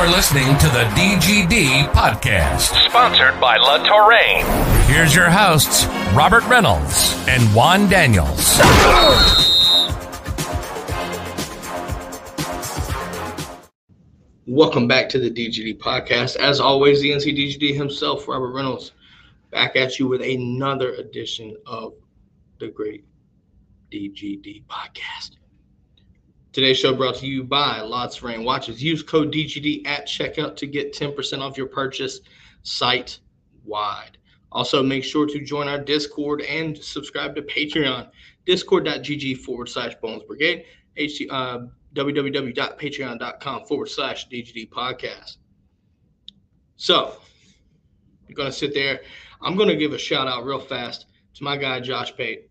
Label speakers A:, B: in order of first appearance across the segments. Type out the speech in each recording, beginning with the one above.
A: You're listening to the DGD podcast,
B: Sponsored by La Touraine.
A: Here's your hosts, Robert Reynolds and Juan Daniels.
C: Welcome back to the DGD podcast. As always, the NCDGD himself, Robert Reynolds, back at you with another edition of the great DGD podcast. Today's show brought to you by La Touraine Watches. Use code DGD at checkout to get 10% off your purchase site wide. Also, make sure to join our Discord and subscribe to Patreon. Discord.gg forward slash Bones Brigade. Uh, www.patreon.com forward slash DGD podcast. So, I'm going to sit there. I'm going to give a shout out real fast to my guy, Josh Pate,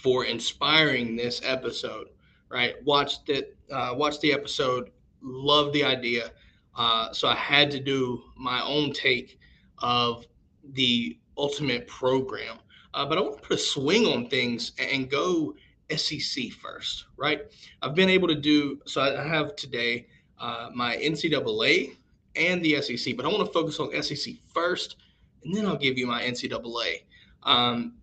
C: for inspiring this episode. Right, watched it, uh, watched the episode, loved the idea. Uh, so I had to do my own take of the ultimate program. Uh, but I want to put a swing on things and go SEC first, right? I've been able to do so. I have today uh, my NCAA and the SEC, but I want to focus on SEC first, and then I'll give you my NCAA. Um,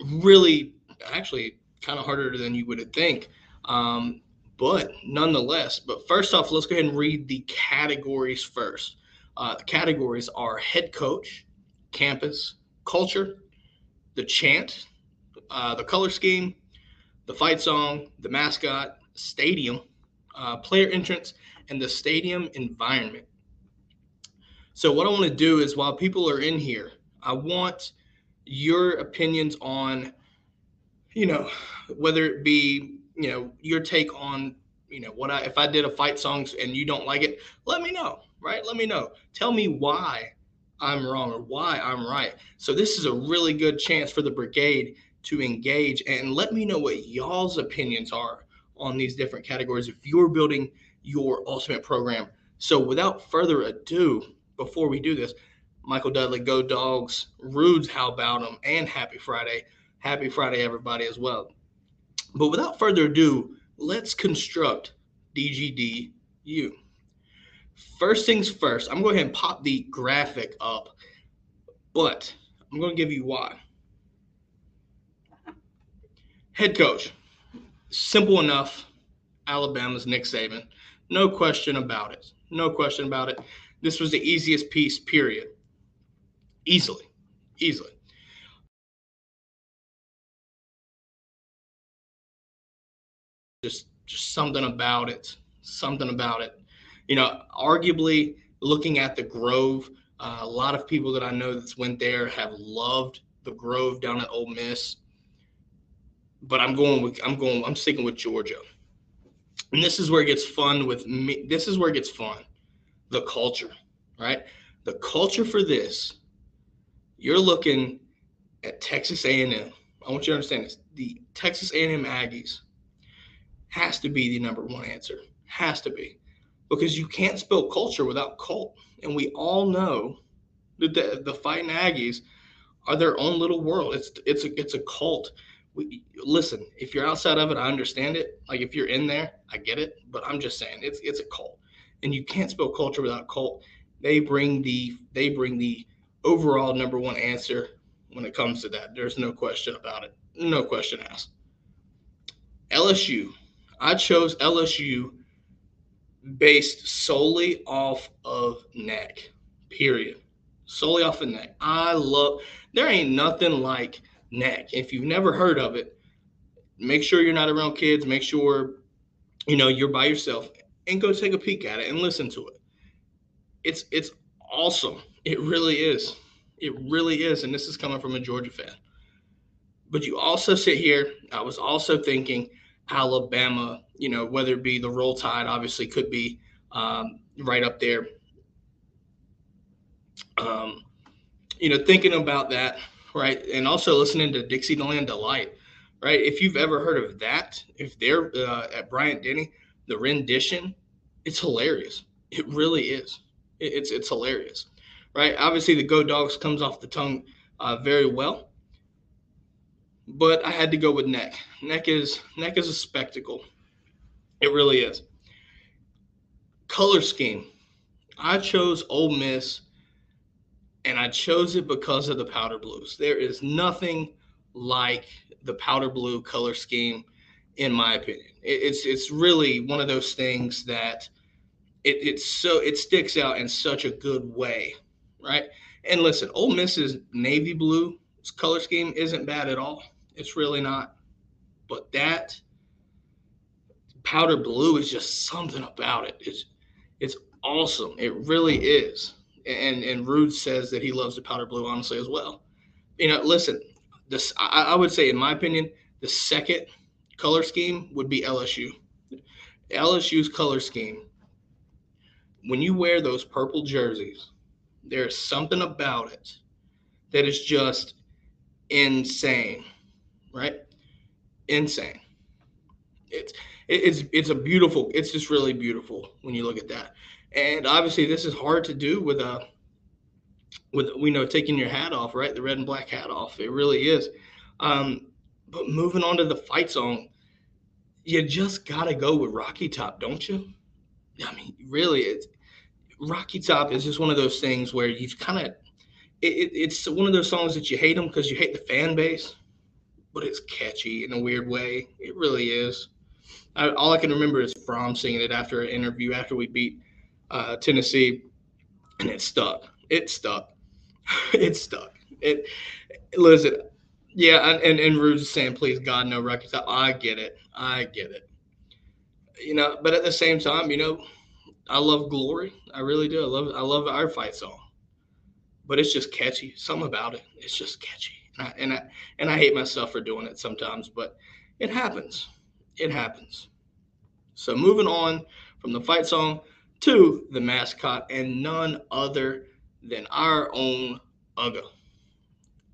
C: really, actually, kind of harder than you would think, um, but nonetheless. But first off, let's go ahead and read the categories first. Uh, the categories are head coach, campus, culture, the chant, uh, the color scheme, the fight song, the mascot, stadium, uh, player entrance, and the stadium environment. So, what I want to do is while people are in here, I want your opinions on, you know, whether it be, you know, your take on, you know, what I, if I did a fight songs and you don't like it, let me know, right? Let me know. Tell me why I'm wrong or why I'm right. So, this is a really good chance for the brigade to engage and let me know what y'all's opinions are on these different categories if you're building your ultimate program. So without further ado, before we do this, Michael Dudley, Go Dogs, Rudes, how about them, and Happy Friday. Happy Friday, everybody, as well. But without further ado, let's construct DGDU. First things first, I'm going to go ahead and pop the graphic up, but I'm going to give you why. Head coach, simple enough. Alabama's Nick Saban. No question about it. No question about it. This was the easiest piece, period. Easily. Easily. Just just something about it. Something about it. You know, arguably looking at the Grove, uh, a lot of people that I know that's went there have loved the Grove down at Ole Miss but I'm going with I'm going I'm sticking with Georgia. And this is where it gets fun with me. This is where it gets fun. The culture, right? The culture for this. You're looking at Texas A&M. I want you to understand this. The Texas A&M Aggies has to be the number one answer. Has to be. Because you can't spell culture without cult. And we all know that the, the fighting Aggies are their own little world. It's it's a it's a cult we, listen, if you're outside of it, I understand it. Like if you're in there, I get it. But I'm just saying it's it's a cult, and you can't spell culture without cult. They bring the they bring the overall number one answer when it comes to that. There's no question about it. No question asked. LSU. I chose LSU based solely off of neck. Period. Solely off of neck. I love. There ain't nothing like neck. If you've never heard of it, make sure you're not around kids. Make sure you know you're by yourself and go take a peek at it and listen to it. It's it's awesome. It really is. It really is. And this is coming from a Georgia fan. But you also sit here. I was also thinking Alabama. You know whether it be the Roll Tide, obviously could be um, right up there. Um, you know, thinking about that right? And also listening to Dixieland Delight, right? If you've ever heard of that, if they're uh, at Bryant Denny, the rendition, it's hilarious. It really is. it's it's hilarious, right? Obviously, the Go Dogs comes off the tongue uh, very well, but I had to go with Neck. Neck is Neck is a spectacle. It really is. Color scheme. I chose Ole Miss, and I chose it because of the powder blues. There is nothing like the powder blue color scheme, in my opinion. It's it's really one of those things that it, it's so it sticks out in such a good way, right? And listen, Ole Miss's navy blue color scheme isn't bad at all. It's really not. But that powder blue is just something about it. It's it's awesome. It really is. And and Rude says that he loves the powder blue honestly as well. You know, listen, this I, I would say in my opinion, the second color scheme would be LSU. LSU's color scheme. When you wear those purple jerseys, there's something about it that is just insane, right? Insane. It's it's it's a beautiful. It's just really beautiful when you look at that. And obviously, this is hard to do with a with we know taking your hat off, right? The red and black hat off. It really is. Um, but moving on to the fight song, you just gotta go with Rocky Top, don't you? I mean, really, it's Rocky Top is just one of those things where you've kind of it, it, it's one of those songs that you hate them because you hate the fan base, but it's catchy in a weird way. It really is. I, all I can remember is Fromm singing it after an interview after we beat uh, Tennessee, and it stuck. It stuck. it stuck. It listen, yeah, and and, Rude's saying, "Please God, no Top." I get it. I get it. You know, but at the same time, you know, I love Glory. I really do. I love I love our fight song, but it's just catchy. Something about it. It's just catchy, and I and I, hate myself for doing it sometimes, but it happens. It happens. So moving on from the fight song to the mascot, and none other than our own Uga.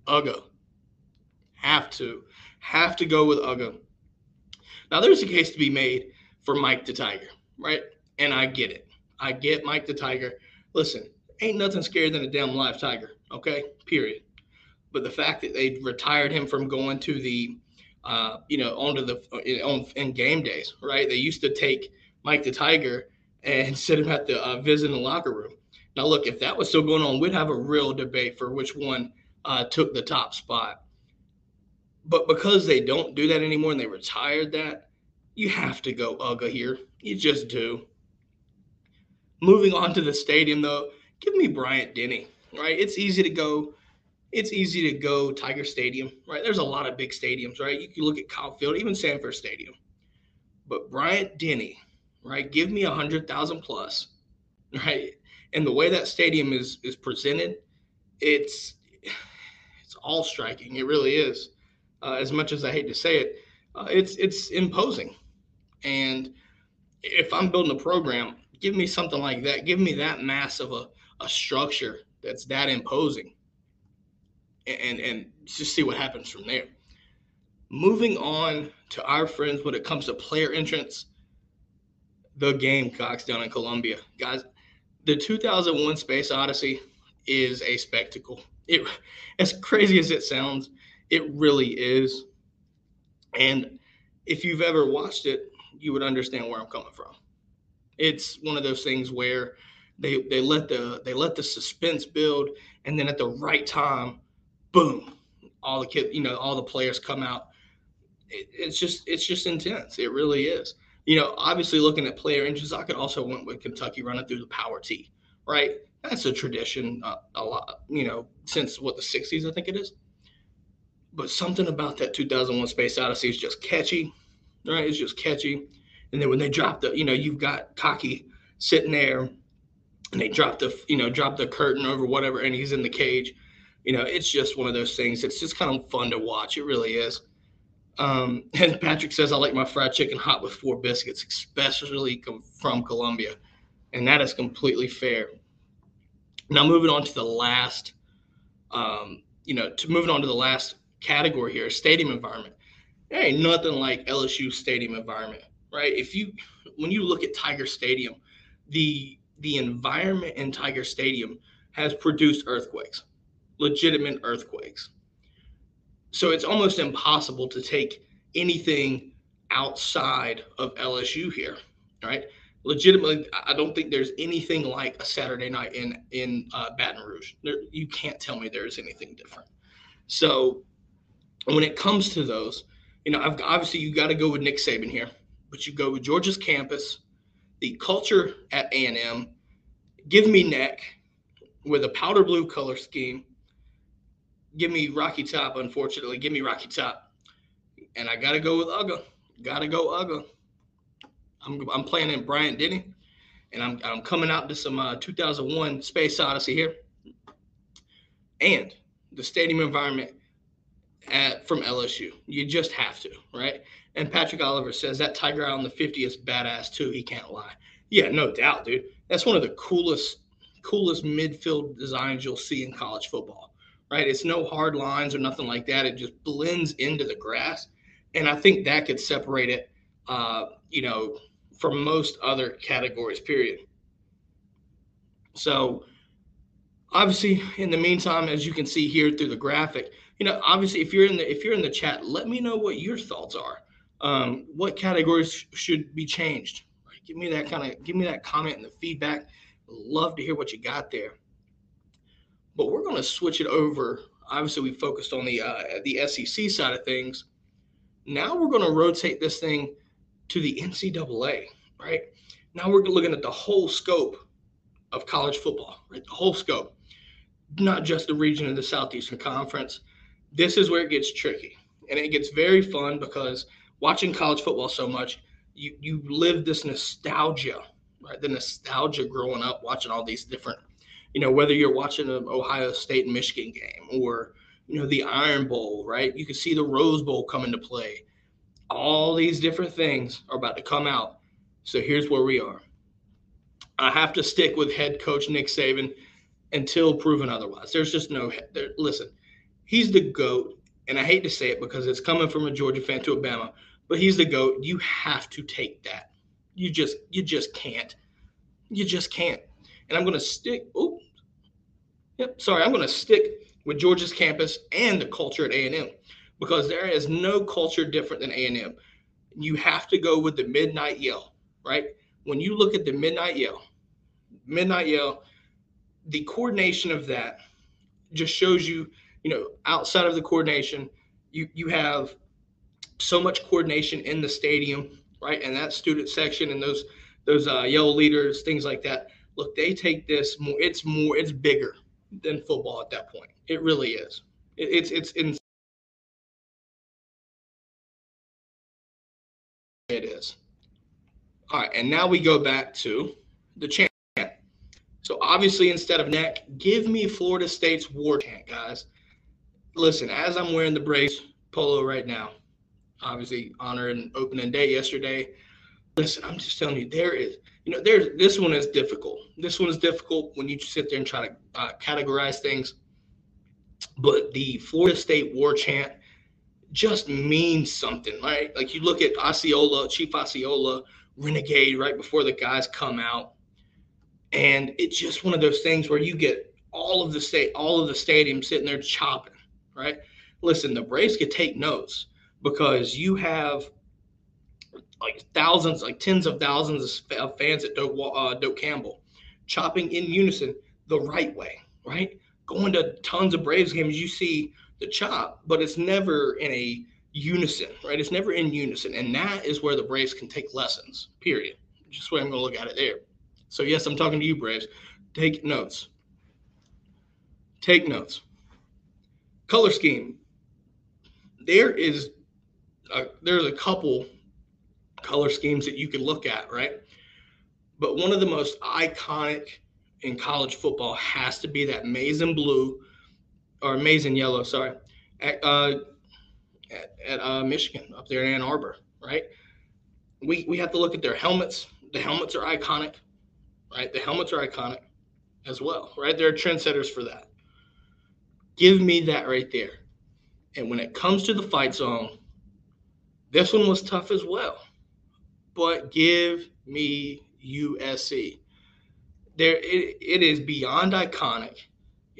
C: Uga. Have to, have to go with Uga. Now there's a case to be made for Mike the Tiger, right? And I get it. I get Mike the Tiger. Listen, ain't nothing scarier than a damn live tiger, okay? Period. But the fact that they retired him from going to the, uh, you know, onto the on in game days, right? They used to take Mike the Tiger and sit him at the uh, visit in the locker room. Now, look, if that was still going on, we'd have a real debate for which one uh, took the top spot. But because they don't do that anymore and they retired that, you have to go Uga here. You just do. Moving on to the stadium, though, give me Bryant Denny, right? It's easy to go. It's easy to go Tiger Stadium, right? There's a lot of big stadiums, right? You can look at Kyle Field, even Sanford Stadium. But Bryant Denny, right? Give me a hundred thousand plus, right? And the way that stadium is is presented, it's it's all striking. It really is. Uh, as much as I hate to say it, uh, it's it's imposing. And if I'm building a program, give me something like that. Give me that mass of a, a structure that's that imposing. And, and just see what happens from there. Moving on to our friends when it comes to player entrance, the Gamecocks down in Columbia. Guys, the 2001 Space Odyssey is a spectacle. It, as crazy as it sounds, it really is. And if you've ever watched it, you would understand where I'm coming from. It's one of those things where they they let the they let the suspense build, and then at the right time, boom, all the kid, you know, all the players come out. It, it's just it's just intense. It really is. You know, obviously looking at player inches, I could also went with Kentucky running through the power T, right? That's a tradition, uh, a lot, you know, since what the '60s, I think it is but something about that 2001 Space Odyssey is just catchy, right? It's just catchy. And then when they drop the, you know, you've got Cocky sitting there, and they drop the, you know, drop the curtain over whatever, and he's in the cage. You know, it's just one of those things. It's just kind of fun to watch. It really is. Um, and Patrick says, I like my fried chicken hot with four biscuits, especially from Columbia. And that is completely fair. Now, moving on to the last, um, you know, to moving on to the last category here, stadium environment. There ain't nothing like LSU stadium environment, right? If you when you look at Tiger Stadium, the the environment in Tiger Stadium has produced earthquakes, legitimate earthquakes. So it's almost impossible to take anything outside of LSU here, right? legitimately, I don't think there's anything like a Saturday night in in uh, Baton Rouge. There, you can't tell me there's anything different. So when it comes to those, you know, I've, obviously you got to go with Nick Saban here, but you go with Georgia's campus, the culture at A and M. Give me neck with a powder blue color scheme. Give me Rocky Top. Unfortunately, give me Rocky Top, and I got to go with Uga. Got to go Uga. I'm, I'm playing in Bryant Denny, and I'm, I'm coming out to some uh, 2001 Space Odyssey here. And the stadium environment at, from LSU. You just have to, right? And Patrick Oliver says that Tiger on the 50 is badass too. He can't lie. Yeah, no doubt, dude. That's one of the coolest, coolest midfield designs you'll see in college football, right? It's no hard lines or nothing like that. It just blends into the grass. And I think that could separate it, uh, you know, from most other categories, period. So, obviously, in the meantime, as you can see here through the graphic, you know, obviously, if you're in the if you're in the chat, let me know what your thoughts are. Um, what categories should be changed? Give me that kind of give me that comment and the feedback. Love to hear what you got there. But we're going to switch it over. Obviously, we focused on the uh, the SEC side of things. Now we're going to rotate this thing to the NCAA, right? Now we're looking at the whole scope of college football, right? The whole scope, not just the region of the Southeastern Conference. This is where it gets tricky. And it gets very fun because watching college football so much, you you live this nostalgia, right? The nostalgia growing up watching all these different, you know, whether you're watching an Ohio State and Michigan game or you know the Iron Bowl, right? You can see the Rose Bowl come into play all these different things are about to come out. So here's where we are. I have to stick with head coach Nick Saban until proven otherwise. There's just no there. Listen, he's the goat, and I hate to say it because it's coming from a Georgia fan to Alabama, but he's the goat. You have to take that. You just you just can't. You just can't. And I'm going to stick. Oh, yep. Sorry, I'm going to stick with Georgia's campus and the culture at A&M because there is no culture different than A&M. You have to go with the midnight yell, right? When you look at the midnight yell, midnight yell, the coordination of that just shows you, you know, outside of the coordination, you you have so much coordination in the stadium, right? And that student section and those those uh, yellow leaders, things like that. Look, they take this more. It's more. It's bigger than football at that point. It really is. It, it's it's in it is. All right, and now we go back to the chant. So obviously, instead of neck, give me Florida State's war chant, guys. Listen, as I'm wearing the Braves polo right now, obviously honoring opening day yesterday. Listen, I'm just telling you, there is, you know, there's this one is difficult. This one is difficult when you sit there and try to uh, categorize things. But the Florida State war chant just means something, right? Like you look at Osceola, Chief Osceola, Renegade right before the guys come out. And it's just one of those things where you get all of the state, all of the stadium sitting there chopping, right? Listen, the Braves could take notes because you have like thousands, like tens of thousands of fans at Doak, uh, Doak Campbell chopping in unison the right way, right? Going to tons of Braves games, you see the chop, but it's never in a unison, right? It's never in unison. And that is where the Braves can take lessons, period. Just way I'm going to look at it there. So, yes, I'm talking to you, Braves. Take notes. Take notes. Color scheme. There is a, there's a couple color schemes that you can look at, right? But one of the most iconic in college football has to be that maize and blue or maize and yellow, sorry, at, uh, at, at uh, Michigan up there in Ann Arbor, right? We, we have to look at their helmets. The helmets are iconic, right? The helmets are iconic as well, right? They're trendsetters for that. Give me that right there. And when it comes to the fight song, this one was tough as well. But give me USC. There it, it is beyond iconic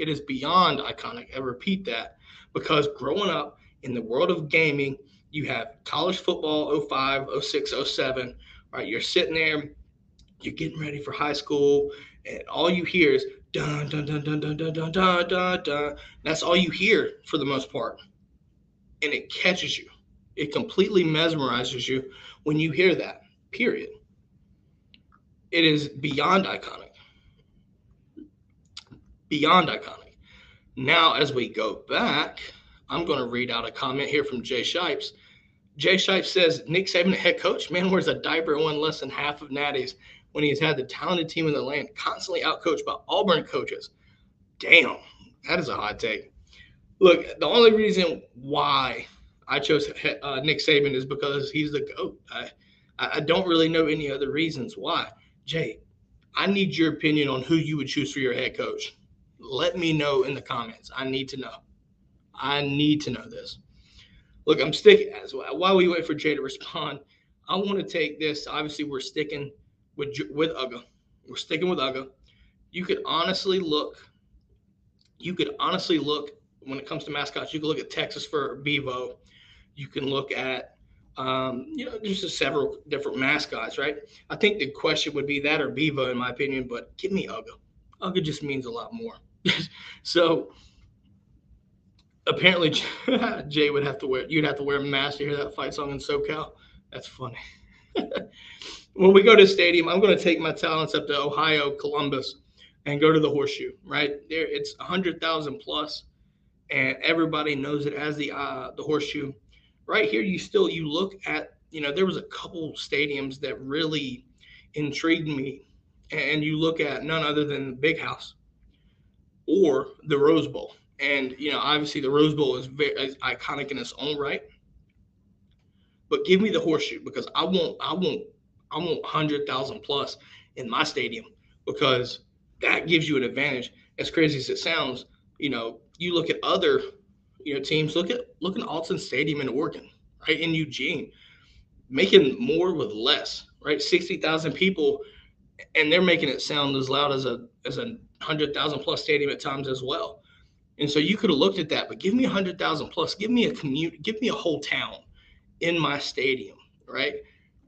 C: it is beyond iconic. I repeat that because growing up in the world of gaming, you have college football 05, 06, 07, right? You're sitting there you're getting ready for high school, and all you hear is dun dun dun dun dun dun dun dun dun dun. That's all you hear for the most part, and it catches you. It completely mesmerizes you when you hear that. Period. It is beyond iconic. Beyond iconic. Now, as we go back, I'm going to read out a comment here from Jay Shipes. Jay Shipes says Nick Saban, head coach, man wears a diaper and won less than half of Natty's when he's had the talented team in the land, constantly outcoached by Auburn coaches. Damn, that is a hot take. Look, the only reason why I chose uh, Nick Saban is because he's the GOAT. I, I don't really know any other reasons why. Jay, I need your opinion on who you would choose for your head coach. Let me know in the comments. I need to know. I need to know this. Look, I'm sticking as well. While we wait for Jay to respond, I want to take this. Obviously, we're sticking with with Uga. We're sticking with Uga. You could honestly look. You could honestly look when it comes to mascots. You could look at Texas for Bevo. You can look at um, you know, just several different mascots, right? I think the question would be that or Bevo, in my opinion, but give me Uga. Uga just means a lot more. so apparently, Jay would have to wear, you'd have to wear a mask to hear that fight song in SoCal. That's funny. when we go to stadium, I'm going to take my talents up to Ohio, Columbus, and go to the horseshoe, right? There, it's 100,000 plus, and everybody knows it as the uh, the horseshoe right here you still you look at you know there was a couple stadiums that really intrigued me and you look at none other than the big house or the rose bowl. And you know obviously the rose bowl is very is iconic in its own right. But give me the horseshoe because i want i want i want 100000 plus in my stadium because that gives you an advantage. As crazy as it sounds you know you look at other you know teams look at look at Autzen Stadium in Oregon, right in Eugene, making more with less, right? Sixty thousand people, and they're making it sound as loud as a as a hundred thousand plus stadium at times as well. And so you could have looked at that, but give me a hundred thousand plus, give me a commute, give me a whole town in my stadium, right?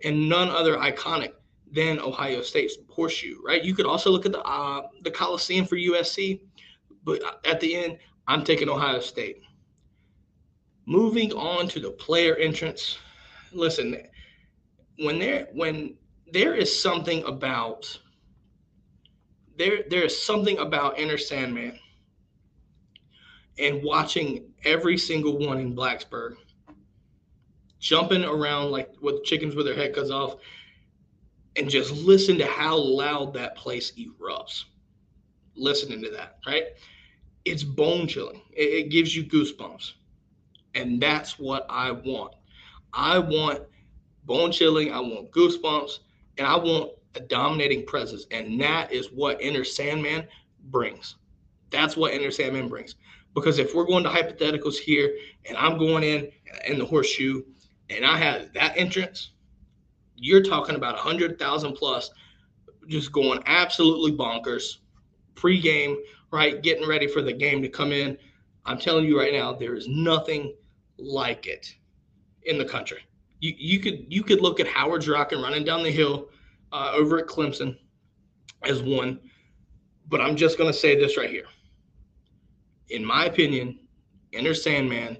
C: And none other iconic than Ohio State's horseshoe, right? You could also look at the uh, the Coliseum for USC, but at the end, I'm taking Ohio State. Moving on to the player entrance. Listen, when there when there is something about there there is something about Enter Sandman and watching every single one in Blacksburg jumping around like with chickens with their head cut off and just listen to how loud that place erupts. Listening to that right? It's bone chilling. It, it gives you goosebumps and that's what I want. I want bone chilling, I want goosebumps, and I want a dominating presence. And that is what Enter Sandman brings. That's what Enter Sandman brings. Because if we're going to hypotheticals here and I'm going in in the horseshoe and I have that entrance, you're talking about 100,000 plus just going absolutely bonkers pre-game, right? Getting ready for the game to come in. I'm telling you right now, there is nothing like it in the country. You, you could you could look at Howard's Rock and running down the hill uh, over at Clemson as one, but I'm just going to say this right here. In my opinion, Enter Sandman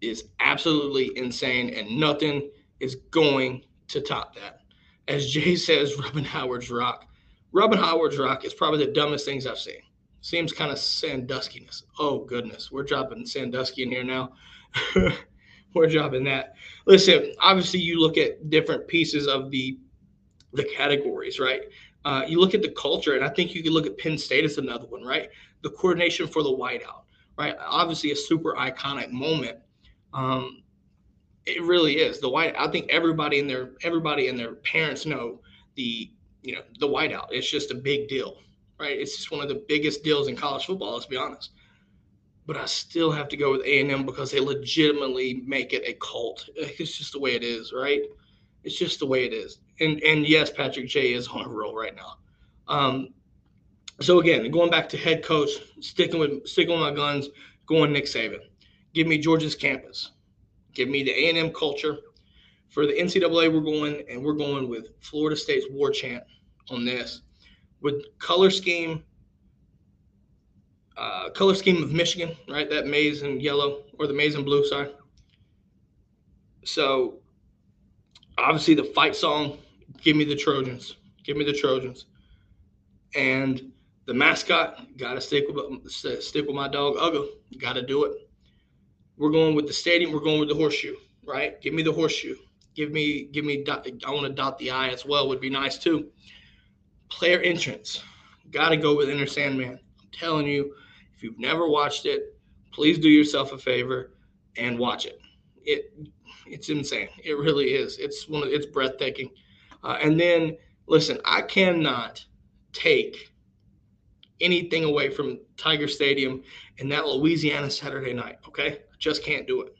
C: is absolutely insane, and nothing is going to top that. As Jay says, rubbing Howard's Rock. Rubbing Howard's Rock is probably the dumbest things I've seen. Seems kind of Sanduskiness. Oh goodness, we're dropping Sandusky in here now. we're dropping that. Listen, obviously, you look at different pieces of the the categories, right? Uh, you look at the culture, and I think you can look at Penn State as another one, right? The coordination for the whiteout, right? Obviously, a super iconic moment. Um, it really is the white. I think everybody in their everybody and their parents know the you know the whiteout. It's just a big deal, right? It's just one of the biggest deals in college football. Let's be honest but I still have to go with A and M because they legitimately make it a cult. It's just the way it is, right? It's just the way it is. And and yes, Patrick J is on a roll right now. Um, so again, going back to head coach, sticking with sticking with my guns, going Nick Saban. Give me Georgia's campus. Give me the A and M culture. For the NCAA, we're going and we're going with Florida State's war chant. on this with color scheme. Uh, color scheme of Michigan, right? That maize and yellow or the maize and blue, sorry. So obviously the fight song, give me the Trojans, give me the Trojans, and the mascot got to stick with stick with my dog Uga. Got to do it. We're going with the stadium. We're going with the horseshoe, right? Give me the horseshoe. Give me give me. I want to dot the I as well. Would be nice too. Player entrance. Got to go with Enter Sandman. I'm telling you, if you've never watched it, please do yourself a favor and watch it. It it's insane. It really is. It's one of it's breathtaking. Uh, and then listen, I cannot take anything away from Tiger Stadium and that Louisiana Saturday night. Okay, just can't do it.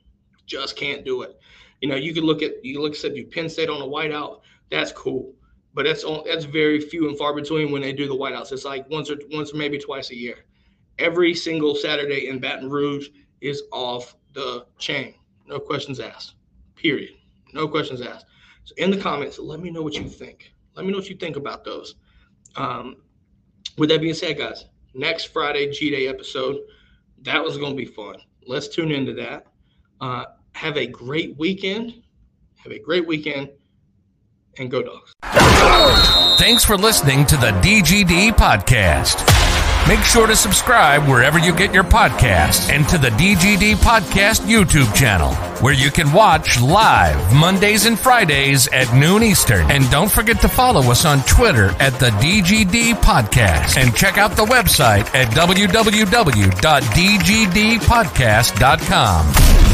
C: Just can't do it. You know, you could look at you look said you Penn State on a whiteout. That's cool, but that's that's very few and far between when they do the White whiteouts. It's like once or once or maybe twice a year. Every single Saturday in Baton Rouge is off the chain. No questions asked. Period. No questions asked. So in the comments, let me know what you think. Let me know what you think about those. Um, with that being said, guys, next Friday G Day episode, that was going to be fun. Let's tune into that. Uh, have a great weekend. Have a great weekend and go dogs.
A: Thanks for listening to the DGD podcast. Make sure to subscribe wherever you get your podcasts and to the DGD Podcast YouTube channel, where you can watch live Mondays and Fridays at noon Eastern. And don't forget to follow us on Twitter at the DGD Podcast and check out the website at www.dgdpodcast.com.